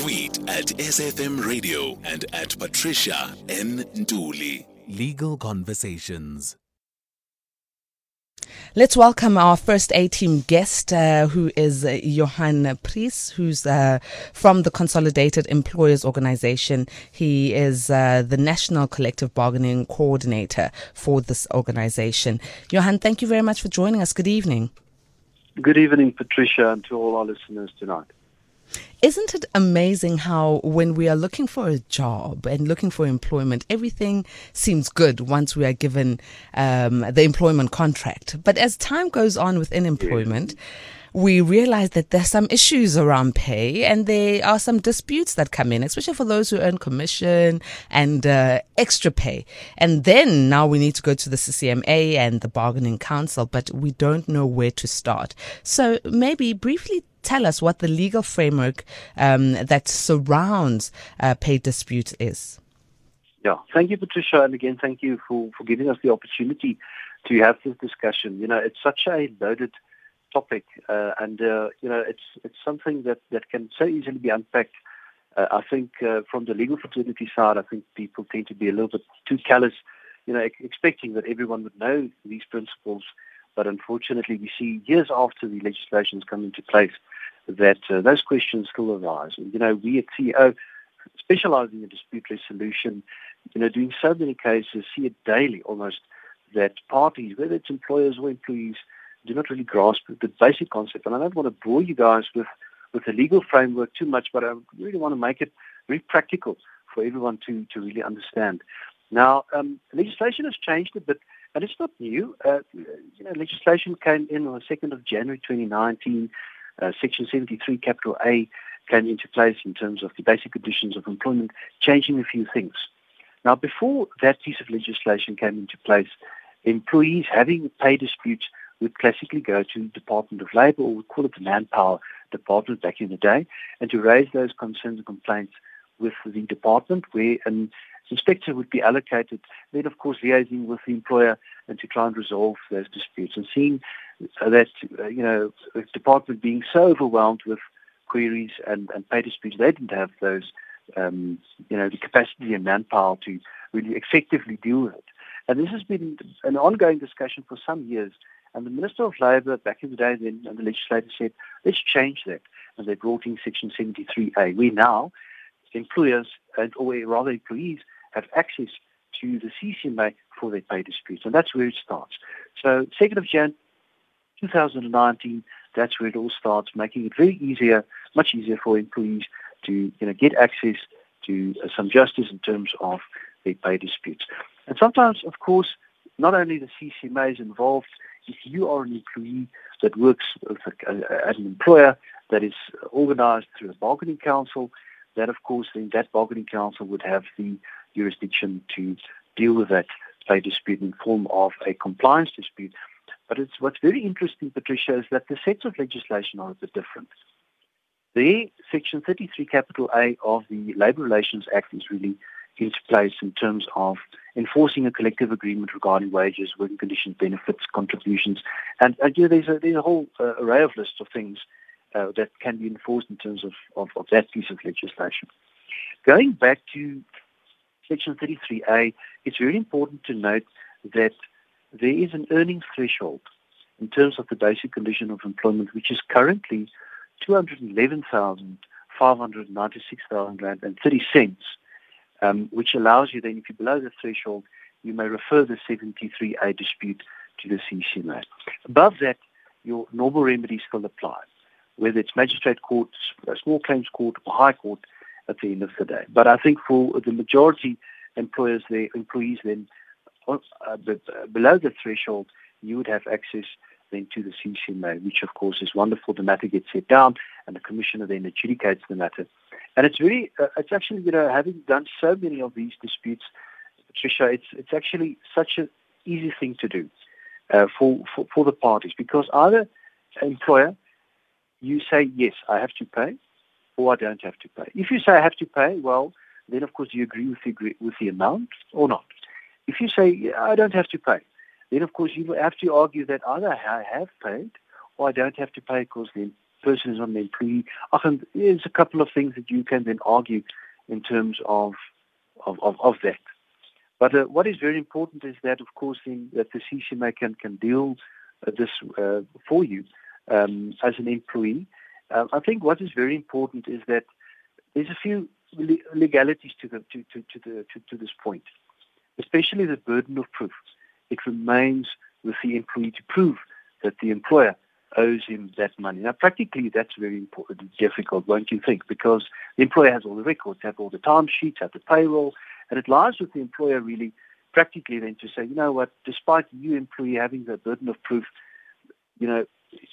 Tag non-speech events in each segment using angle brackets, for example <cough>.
Tweet at SFM Radio and at Patricia N. Dooley. Legal Conversations. Let's welcome our first A team guest, uh, who is uh, Johann Preiss, who's uh, from the Consolidated Employers Organization. He is uh, the National Collective Bargaining Coordinator for this organization. Johan, thank you very much for joining us. Good evening. Good evening, Patricia, and to all our listeners tonight. Isn't it amazing how, when we are looking for a job and looking for employment, everything seems good once we are given um, the employment contract? But as time goes on within employment, we realize that there's some issues around pay and there are some disputes that come in, especially for those who earn commission and uh, extra pay. And then now we need to go to the CCMA and the bargaining council, but we don't know where to start. So maybe briefly tell us what the legal framework um, that surrounds uh, pay disputes is. Yeah, thank you, Patricia, and again, thank you for, for giving us the opportunity to have this discussion. You know, it's such a loaded topic, uh, and uh, you know, it's it's something that, that can so easily be unpacked. Uh, I think uh, from the legal fraternity side, I think people tend to be a little bit too callous, you know, expecting that everyone would know these principles. But unfortunately, we see years after the legislation has come into place that uh, those questions still arise. You know, we at CEO, specializing in dispute resolution, you know, doing so many cases, see it daily almost that parties, whether it's employers or employees, do not really grasp the basic concept. And I don't want to bore you guys with, with the legal framework too much, but I really want to make it very practical for everyone to, to really understand. Now, um, legislation has changed a bit, and it's not new. Uh, you know, legislation came in on the 2nd of January 2019. Uh, Section 73, capital A, came into place in terms of the basic conditions of employment, changing a few things. Now, before that piece of legislation came into place, employees having pay disputes would classically go to the Department of Labour, or we call it the Manpower Department back in the day, and to raise those concerns and complaints with the department, where an inspector would be allocated, then of course liaising with the employer and to try and resolve those disputes. And seeing that, uh, you know, the department being so overwhelmed with queries and, and pay disputes, they didn't have those, um, you know, the capacity and manpower to really effectively deal with it. And this has been an ongoing discussion for some years. And the Minister of Labour back in the day then and the legislator said, let's change that. And they brought in Section 73A. We now, employers, and, or rather employees, have access to the CCMA for their pay disputes. And that's where it starts. So 2nd of Jan 2019, that's where it all starts, making it very easier, much easier for employees to you know, get access to uh, some justice in terms of their pay disputes. And sometimes, of course, not only the CCMA is involved, if you are an employee that works a, at an employer that is organized through a bargaining council, then of course then that bargaining council would have the jurisdiction to deal with that pay dispute in form of a compliance dispute. But it's what's very interesting, Patricia, is that the sets of legislation are a bit different. The Section 33 capital A of the Labour Relations Act is really into place in terms of enforcing a collective agreement regarding wages, working conditions, benefits, contributions, and, you know, there's a, there's a whole uh, array of lists of things uh, that can be enforced in terms of, of, of that piece of legislation. Going back to Section 33A, it's very important to note that there is an earnings threshold in terms of the basic condition of employment, which is currently 211,596,000 rand and 30 cents, um, which allows you then, if you're below the threshold, you may refer the 73A dispute to the CCMA. Above that, your normal remedies still apply, whether it's magistrate court, small claims court, or high court at the end of the day. But I think for the majority employers, their employees then below the threshold, you would have access then to the CCMA, which of course is wonderful. The matter gets set down, and the commissioner then adjudicates the matter. And it's really, uh, it's actually, you know, having done so many of these disputes, Patricia, it's it's actually such an easy thing to do uh, for, for for the parties because either employer, you say yes, I have to pay, or I don't have to pay. If you say I have to pay, well, then of course you agree with the, with the amount or not. If you say I don't have to pay, then of course you have to argue that either I have paid or I don't have to pay because the person is not an employee. Often there's a couple of things that you can then argue in terms of of, of, of that. But uh, what is very important is that, of course, that the CCMA can, can deal uh, this uh, for you um, as an employee. Uh, I think what is very important is that there's a few legalities to, the, to, to, to, the, to, to this point, especially the burden of proof. It remains with the employee to prove that the employer owes him that money. Now, practically, that's very important, difficult, won't you think? Because the employer has all the records, have all the timesheets, have the payroll, and it lies with the employer really practically then to say, you know what, despite you employee having the burden of proof, you know,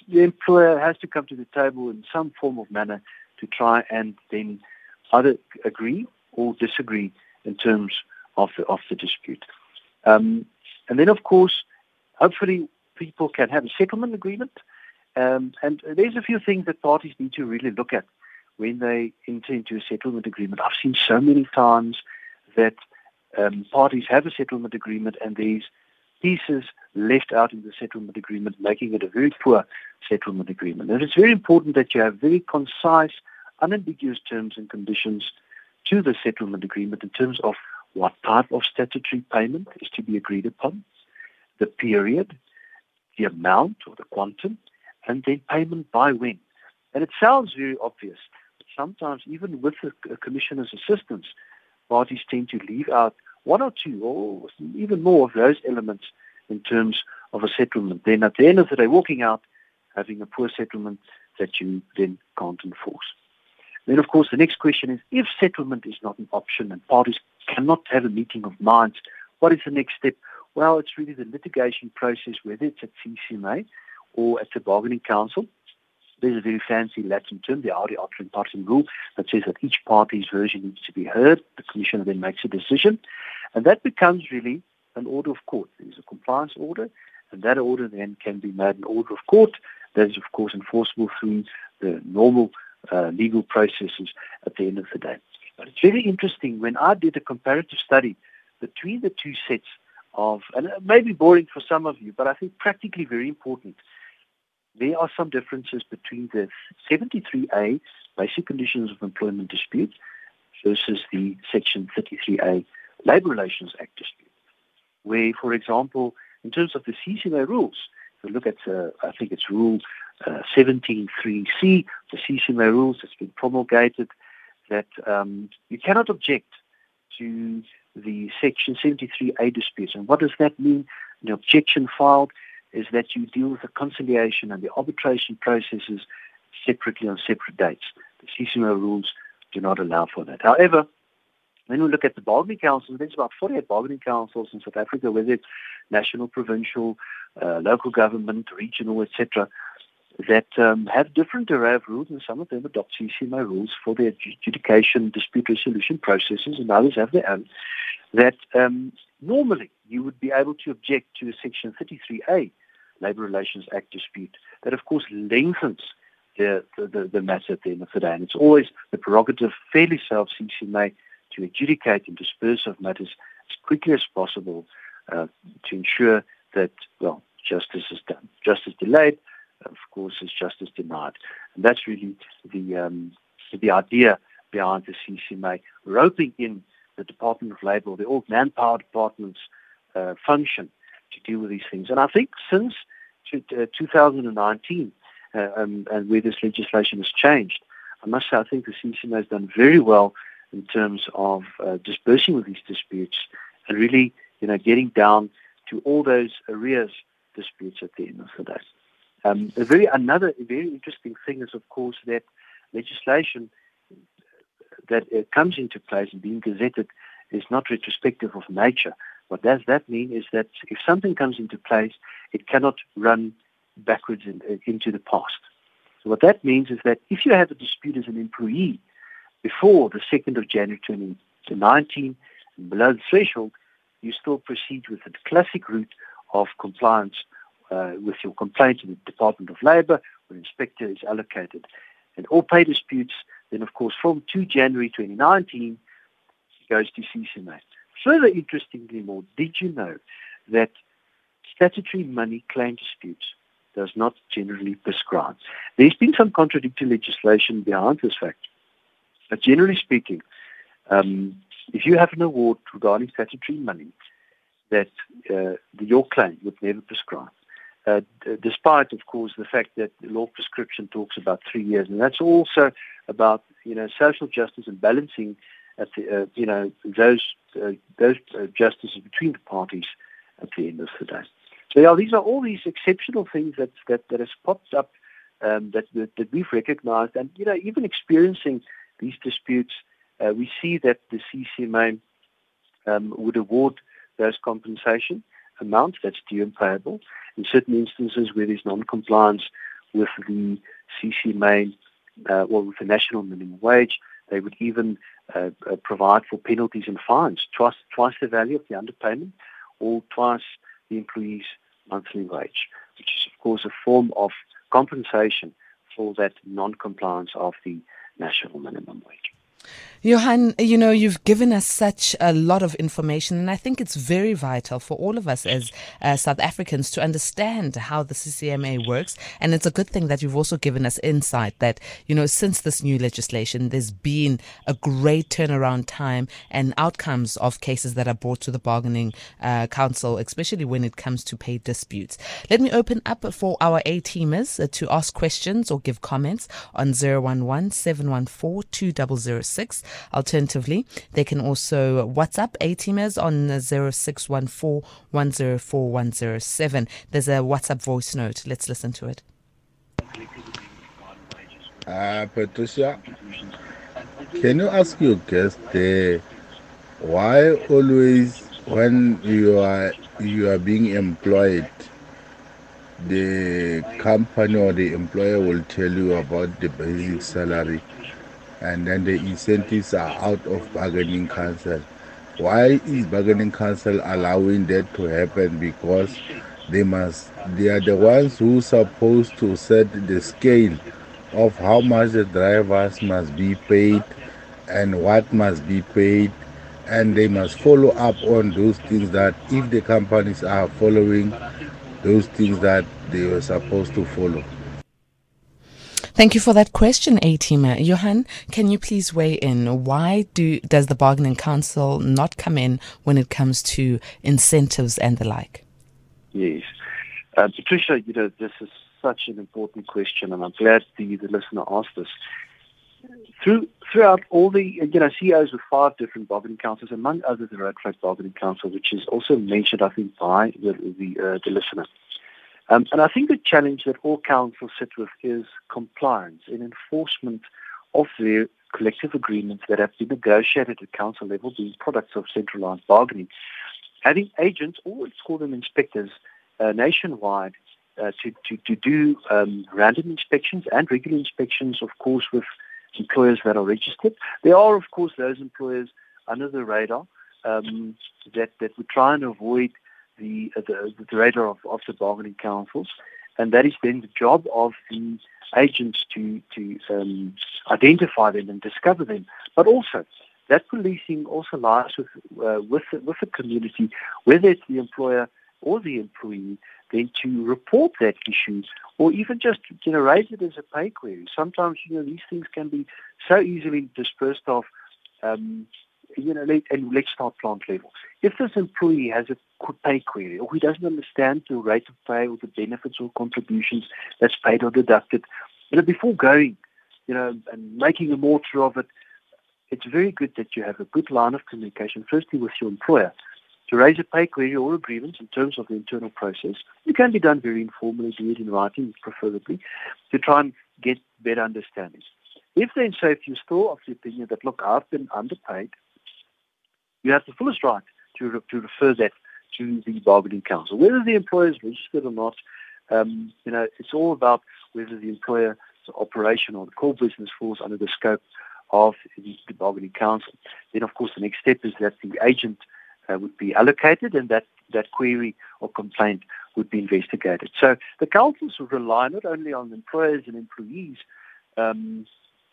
the employer has to come to the table in some form of manner to try and then either agree or disagree in terms of the, of the dispute. Um, and then, of course, hopefully people can have a settlement agreement um, and there's a few things that parties need to really look at when they enter into a settlement agreement. I've seen so many times that um, parties have a settlement agreement and there's pieces left out in the settlement agreement, making it a very poor settlement agreement. And it's very important that you have very concise, unambiguous terms and conditions to the settlement agreement in terms of what type of statutory payment is to be agreed upon, the period, the amount or the quantum, and then payment by when. And it sounds very obvious, but sometimes even with the commissioner's assistance, parties tend to leave out one or two or even more of those elements in terms of a settlement. Then at the end of the day, walking out, having a poor settlement that you then can't enforce. Then, of course, the next question is if settlement is not an option and parties cannot have a meeting of minds, what is the next step? Well, it's really the litigation process, whether it's at CCMA or at the bargaining council. There's a very fancy Latin term, the audi alteram partem rule, that says that each party's version needs to be heard. The commissioner then makes a decision. And that becomes really an order of court. There's a compliance order, and that order then can be made an order of court that is, of course, enforceable through the normal uh, legal processes at the end of the day. But it's very interesting. When I did a comparative study between the two sets of, and it may be boring for some of you, but I think practically very important there are some differences between the 73A basic conditions of employment dispute versus the Section 33A Labour Relations Act dispute, where, for example, in terms of the CCMA rules, if you look at, uh, I think it's Rule uh, 17.3c, the CCMA rules that's been promulgated, that um, you cannot object to the Section 73A disputes. And what does that mean? An objection filed is that you deal with the conciliation and the arbitration processes separately on separate dates. The CCMA rules do not allow for that. However, when we look at the bargaining councils, there's about 48 bargaining councils in South Africa, whether it's national, provincial, uh, local government, regional, etc., that um, have different of rules, and some of them adopt CCMA rules for their adjudication, dispute resolution processes, and others have their own. That um, normally you would be able to object to a Section 33A Labour Relations Act dispute that, of course, lengthens the, the, the matter at the end of the day. And it's always the prerogative, fairly self CCMA, to adjudicate and dispose of matters as quickly as possible uh, to ensure that, well, justice is done. Justice delayed, of course, is justice denied. And that's really the, um, the idea behind the CCMA, roping in the Department of Labour, the old manpower department's uh, function to deal with these things. And I think since uh, 2019, uh, um, and where this legislation has changed, I must say I think the CCMA has done very well in terms of uh, dispersing with these disputes and really, you know, getting down to all those arrears disputes at the end of the day. Um, a very another very interesting thing is, of course, that legislation that uh, comes into place and being gazetted is not retrospective of nature. What does that mean is that if something comes into place, it cannot run backwards in, uh, into the past. So what that means is that if you have a dispute as an employee before the 2nd of January 2019 and below the threshold, you still proceed with the classic route of compliance uh, with your complaint to the Department of Labour, where inspector is allocated. And all pay disputes, then of course from 2 January 2019, goes to CCMA. Further interestingly more, did you know that statutory money claim disputes does not generally prescribe. There's been some contradictory legislation behind this fact. But generally speaking, um, if you have an award regarding statutory money that uh, your claim would never prescribe, uh, despite, of course, the fact that the law prescription talks about three years, and that's also about you know social justice and balancing at the, uh, you know those uh, those uh, justices between the parties at the end of the day. So yeah, these are all these exceptional things that that, that has popped up um, that, that, that we've recognised, and you know even experiencing these disputes, uh, we see that the CCMA um, would award those compensation amounts that's due and payable. In certain instances where there's non-compliance with the CCMA uh, or with the national minimum wage, they would even uh, uh, provide for penalties and fines, twice, twice the value of the underpayment or twice the employee's monthly wage, which is, of course, a form of compensation for that non-compliance of the national minimum wage. Johann, you know, you've given us such a lot of information, and I think it's very vital for all of us as uh, South Africans to understand how the CCMA works. And it's a good thing that you've also given us insight that, you know, since this new legislation, there's been a great turnaround time and outcomes of cases that are brought to the bargaining uh, council, especially when it comes to pay disputes. Let me open up for our A teamers uh, to ask questions or give comments on 011 714 2006. Alternatively, they can also WhatsApp A-teamers on 0614 104 107. There's a WhatsApp voice note. Let's listen to it. Uh, Patricia, can you ask your guest there why always when you are you are being employed the company or the employer will tell you about the basic salary and then the incentives are out of bargaining council. Why is bargaining council allowing that to happen? Because they must they are the ones who are supposed to set the scale of how much the drivers must be paid and what must be paid and they must follow up on those things that if the companies are following those things that they were supposed to follow. Thank you for that question, A-teamer. Johann, can you please weigh in? Why do does the bargaining council not come in when it comes to incentives and the like? Yes. Uh, Patricia, you know, this is such an important question, and I'm glad the, the listener asked this. Through, throughout all the, you know, CEOs with five different bargaining councils, among others the Road Freight Bargaining Council, which is also mentioned, I think, by the, the, uh, the listener. Um, and I think the challenge that all councils sit with is compliance and enforcement of their collective agreements that have been negotiated at council level, being products of centralized bargaining. Having agents, or let's call them inspectors, uh, nationwide uh, to, to, to do um, random inspections and regular inspections, of course, with employers that are registered. There are, of course, those employers under the radar um, that, that would try and avoid the, uh, the, the radar of, of the bargaining councils, and that is then the job of the agents to, to um, identify them and discover them. But also, that policing also lies with, uh, with, the, with the community, whether it's the employer or the employee, then to report that issue or even just you know, raise it as a pay query. Sometimes you know these things can be so easily dispersed of um, you know, let, and let's start plant level. If this employee has a pay query or he doesn't understand the rate of pay or the benefits or contributions that's paid or deducted, you know, before going, you know, and making a mortar of it, it's very good that you have a good line of communication, firstly with your employer, to raise a pay query or a grievance in terms of the internal process. It can be done very informally, do it in writing, preferably, to try and get better understanding. If then, say, if you're still of the opinion that, look, I've been underpaid, you have the fullest right to, to refer that to the bargaining council. Whether the employer is registered or not, um, you know, it's all about whether the employer's operation or the core business falls under the scope of the, the bargaining council. Then, of course, the next step is that the agent uh, would be allocated and that, that query or complaint would be investigated. So the councils rely not only on employers and employees um,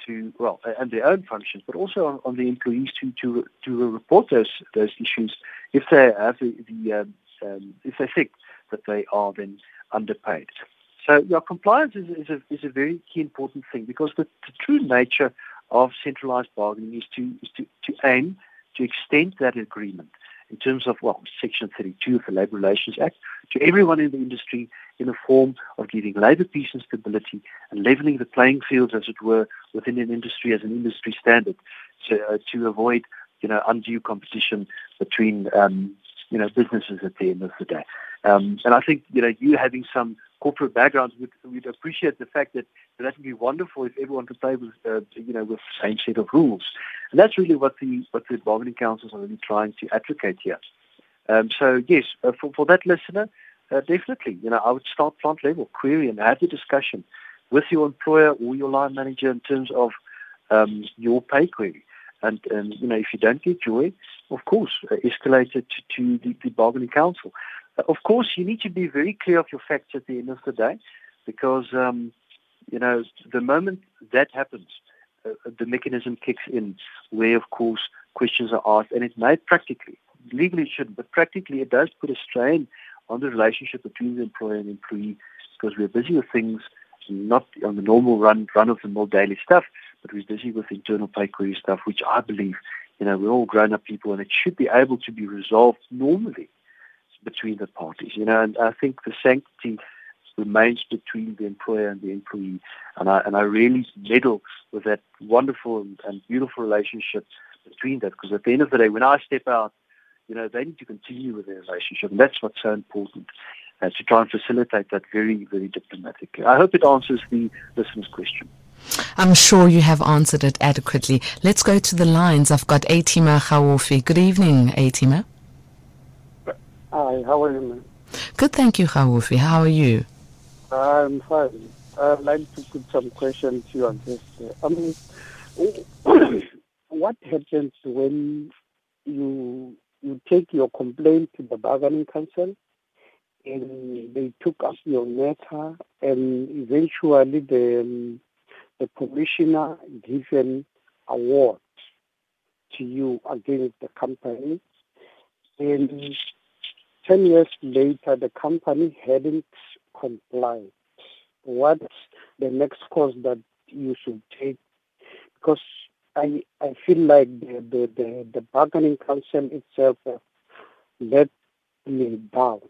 to well and their own functions, but also on, on the employees to, to to report those those issues if they have the, the um, um, if they think that they are then underpaid. So, yeah, compliance is, is, a, is a very key important thing because the, the true nature of centralized bargaining is to, is to, to aim to extend that agreement in terms of, well, Section 32 of the Labour Relations Act to everyone in the industry in the form of giving labour peace and stability and levelling the playing fields, as it were, within an industry as an industry standard to, uh, to avoid, you know, undue competition between, um, you know, businesses at the end of the day. Um, and I think, you know, you having some corporate backgrounds would, would appreciate the fact that that would be wonderful if everyone could play with, uh, you know, with the same set of rules. And that's really what the what the bargaining councils are really trying to advocate here. Um, so yes, uh, for, for that listener, uh, definitely, you know, I would start plant level, query and have the discussion with your employer or your line manager in terms of um, your pay query. And, and, you know, if you don't get joy, of course, uh, escalate it to, to the, the bargaining council. Uh, of course, you need to be very clear of your facts at the end of the day because, um, you know, the moment that happens, uh, the mechanism kicks in where, of course, questions are asked. And it may practically, legally shouldn't, but practically it does put a strain on the relationship between the employer and employee because we're busy with things not on the normal run run of the mill daily stuff, but we're busy with internal pay query stuff, which I believe, you know, we're all grown up people and it should be able to be resolved normally between the parties. You know, and I think the sanctity remains between the employer and the employee. And I and I really meddle with that wonderful and, and beautiful relationship between that because at the end of the day, when I step out, you know, they need to continue with their relationship, and that's what's so important. Uh, to try and facilitate that very, very diplomatically. I hope it answers the listener's question. I'm sure you have answered it adequately. Let's go to the lines. I've got A-teamer Khawofi. Good evening, A-teamer. Hi, how are you, man? Good, thank you, Khawufi. How are you? I'm fine. I'd like to put some questions to you on this. I mean, <clears throat> what happens when you you take your complaint to the bargaining council and they took up your matter and eventually the um, the commissioner gives an award to you against the company and 10 years later, the company hadn't complied. What's the next course that you should take? Because I I feel like the, the, the, the bargaining council itself uh, let me down.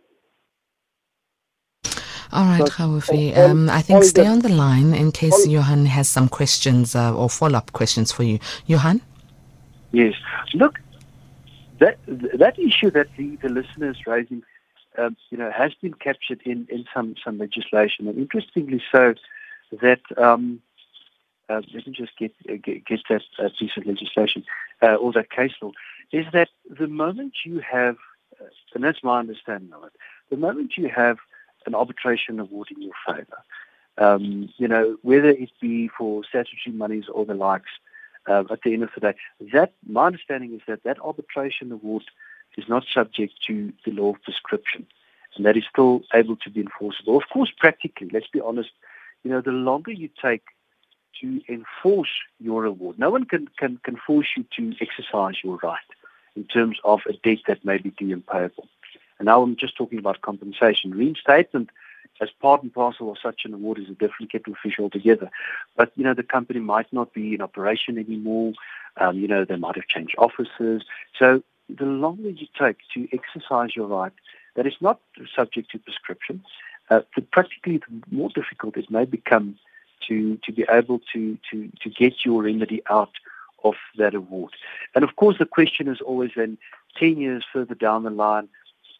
All right, Khawufi. Um, I think stay on the line in case Johann has some questions uh, or follow up questions for you. Johann? Yes. Look, that that issue that the, the listener is raising, um, you know, has been captured in, in some, some legislation, and interestingly so, that um, uh, me just get get, get that uh, piece of legislation uh, or that case law, is that the moment you have, uh, and that's my understanding of it, the moment you have an arbitration award in your favour, um, you know, whether it be for statutory monies or the likes, uh, at the end of the day. That my understanding is that that arbitration award is not subject to the law of prescription, and that is still able to be enforceable. Of course, practically, let's be honest, you know, the longer you take to enforce your award, no one can, can, can force you to exercise your right in terms of a debt that may be due and payable. And now I'm just talking about compensation. Reinstatement as part and parcel of such an award is a different kettle of fish altogether. But, you know, the company might not be in operation anymore. Um, you know, they might have changed offices. So the longer you take to exercise your right, that is not subject to prescription, uh, the practically the more difficult it may become to, to be able to, to, to get your remedy out of that award. And of course, the question is always then 10 years further down the line,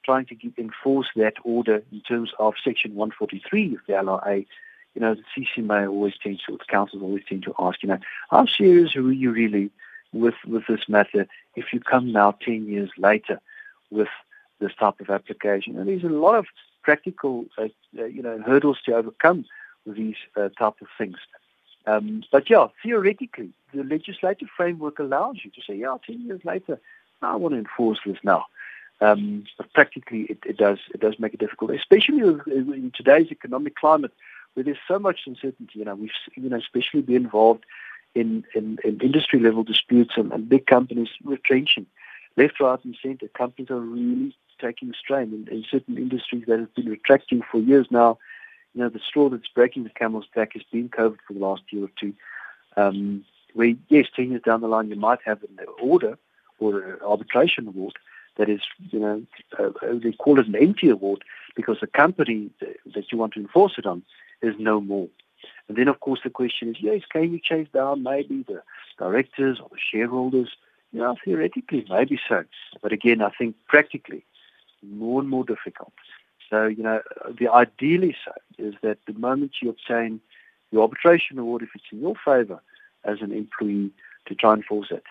trying to enforce that order in terms of Section 143 of the LRA, you know, the CCMA always tends to, the councils always tend to ask, you know, how serious are you really with, with this matter if you come now 10 years later with this type of application? And there's a lot of practical, uh, uh, you know, hurdles to overcome these uh, type of things. Um, but yeah, theoretically, the legislative framework allows you to say, yeah, 10 years later, I want to enforce this now. Um, but practically, it, it, does it does make it difficult, especially in today's economic climate, where there's so much uncertainty. You know, we've you know especially be involved in, in, in industry level disputes and, and, big companies retrenching left, right, and centre. Companies are really taking strain in, in certain industries that have been retracting for years now. You know, the straw that's breaking the camel's back has been COVID for the last year or two. Um, where, yes, 10 years down the line, you might have an order or an arbitration award that is, you know, uh, they call it an empty award because the company that you want to enforce it on is no more. And then, of course, the question is, yes, can you chase down maybe the directors or the shareholders? You know, theoretically, maybe so. But again, I think practically, more and more difficult. So, you know, the ideally so is that the moment you obtain your arbitration award, if it's in your favor as an employee, to try and enforce it.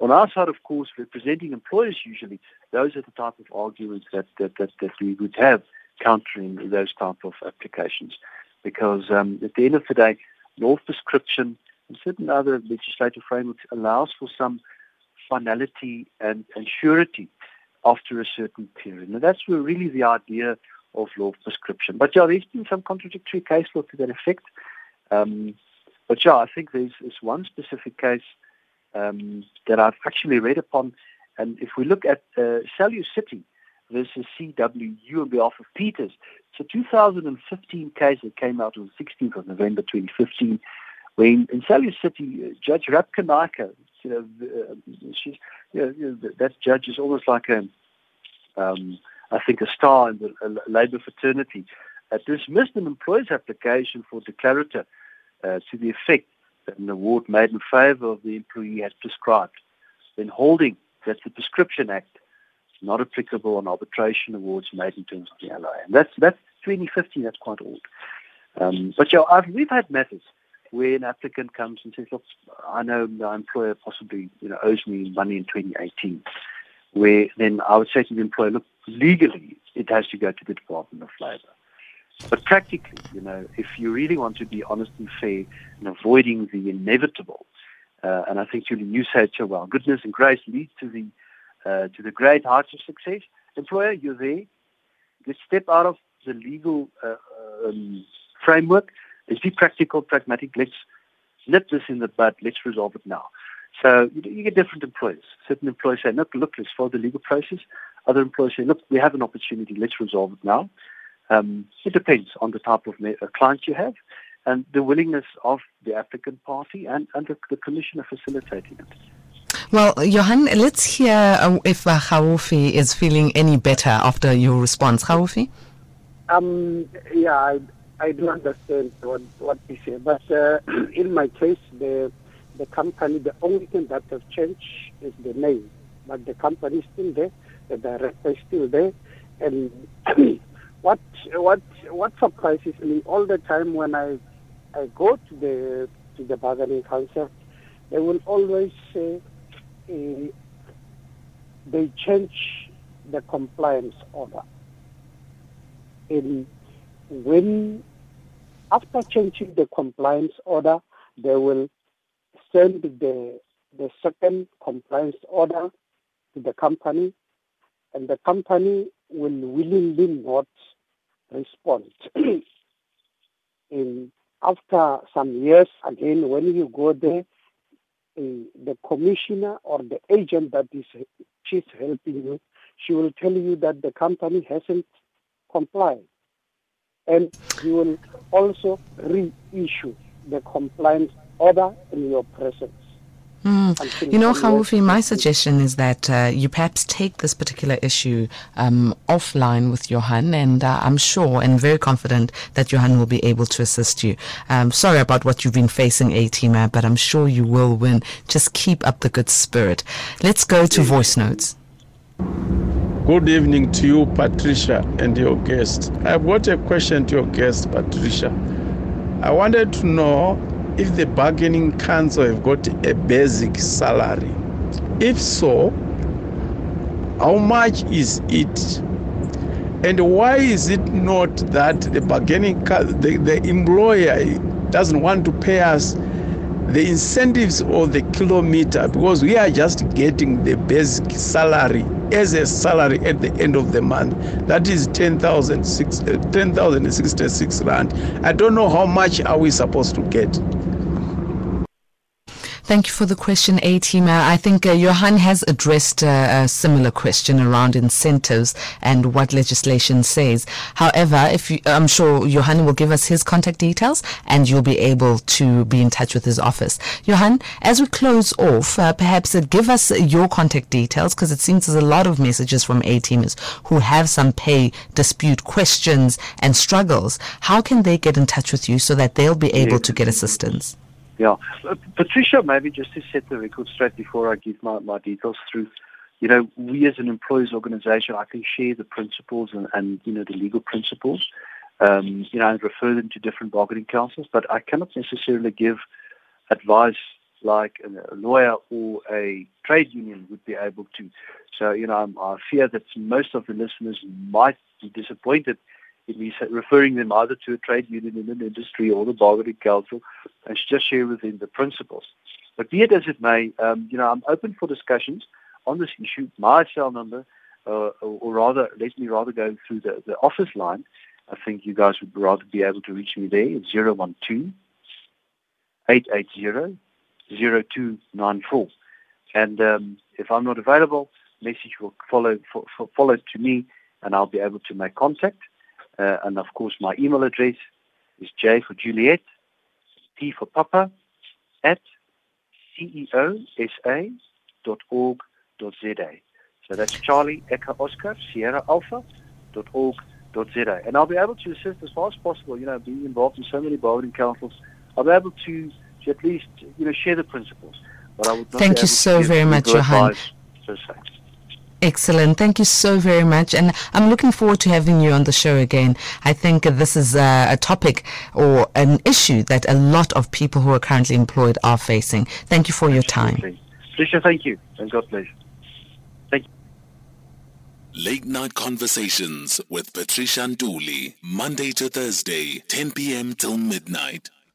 On our side, of course, representing employers usually, those are the type of arguments that, that, that, that we would have countering those type of applications. Because um, at the end of the day, law prescription and certain other legislative frameworks allows for some finality and, and surety after a certain period. Now that's really the idea of law prescription. But yeah, there's been some contradictory case law to that effect. Um, but yeah, I think there's, there's one specific case um, that I've actually read upon. And if we look at uh, Cellucity versus CWU on behalf of Peters, it's a 2015 case that came out on the 16th of November 2015, when in Cellucity, uh, Judge Rabkin-Naicker, you know, uh, she's, you know, you know, that judge is almost like a, um, I think, a star in the uh, Labour fraternity, uh, dismissed an employer's application for declarator uh, to the effect that an award made in favour of the employee has prescribed, then holding that the Prescription Act is not applicable on arbitration awards made in terms of the LI. And that's, that's 2015, that's quite old. Um, but yeah, I've, we've had matters where an applicant comes and says, look, I know my employer possibly you know, owes me money in 2018, where then I would say to the employer, look, legally it has to go to the Department of Labour. But practically, you know, if you really want to be honest and fair and avoiding the inevitable, uh, and I think Julie, you said so well, goodness and grace lead to the uh, to the great heights of success. Employer, you're there. Let's step out of the legal uh, um, framework. Let's be practical, pragmatic. Let's nip this in the bud. Let's resolve it now. So you, you get different employers. Certain employers say, look, look, let's follow the legal process. Other employers say, look, we have an opportunity. Let's resolve it now. Um, it depends on the type of uh, client you have and the willingness of the applicant party and, and the, the commissioner facilitating it. Well, Johann, let's hear uh, if uh, Khaufi is feeling any better after your response. Khaufi? Um, yeah, I, I do understand what, what you say, but uh, <clears throat> in my case, the the company, the only thing that has changed is the name, but the company is still there, the director is still there, and <clears throat> what what what surprises me all the time when I I go to the to the bargaining council, they will always say uh, they change the compliance order. And when after changing the compliance order, they will send the the second compliance order to the company, and the company will willingly not respond. <clears throat> in after some years, again, when you go there, uh, the commissioner or the agent that is she's helping you, she will tell you that the company hasn't complied, and you will also reissue the compliance order in your presence. Mm. You know, Khaufi, my suggestion is that uh, you perhaps take this particular issue um, offline with Johann, and uh, I'm sure and very confident that Johann will be able to assist you. Um, sorry about what you've been facing, A-Teamer, but I'm sure you will win. Just keep up the good spirit. Let's go to voice notes. Good evening to you, Patricia, and your guest. I've got a question to your guest, Patricia. I wanted to know if the bargaining council have got a basic salary. If so, how much is it? And why is it not that the bargaining the, the employer doesn't want to pay us the incentives or the kilometer because we are just getting the basic salary as a salary at the end of the month. That is 10,066 10, uh, rand. I don't know how much are we supposed to get. Thank you for the question, A team. I think uh, Johann has addressed uh, a similar question around incentives and what legislation says. However, if you, I'm sure Johann will give us his contact details and you'll be able to be in touch with his office. Johann, as we close off, uh, perhaps uh, give us your contact details because it seems there's a lot of messages from A teamers who have some pay dispute questions and struggles. How can they get in touch with you so that they'll be able to get assistance? Yeah. Uh, Patricia, maybe just to set the record straight before I give my, my details through, you know, we as an employers organization, I can share the principles and, and you know, the legal principles, um, you know, and refer them to different bargaining councils, but I cannot necessarily give advice like a lawyer or a trade union would be able to. So, you know, I fear that most of the listeners might be disappointed referring them either to a trade union in an industry or the bargaining council and just share with them the principles. But be it as it may, um, you know, I'm open for discussions on this issue. My cell number, uh, or rather, let me rather go through the, the office line. I think you guys would rather be able to reach me there. It's 012 880 0294. And um, if I'm not available, message will follow for, follow to me, and I'll be able to make contact. Uh, and of course, my email address is J for Juliet, P for Papa, at ceosa.org.za. So that's Charlie Echo Oscar Sierra Alpha dot org dot za. And I'll be able to assist as far as possible. You know, being involved in so many bargaining councils, I'll be able to, to at least you know share the principles. But I would Thank you so very much, Johann. Excellent. Thank you so very much. And I'm looking forward to having you on the show again. I think this is a, a, topic or an issue that a lot of people who are currently employed are facing. Thank you for your time. Patricia, thank you. And God bless. Thank you. Late Night Conversations with Patricia Nduli, Monday to Thursday, 10 p.m. till midnight.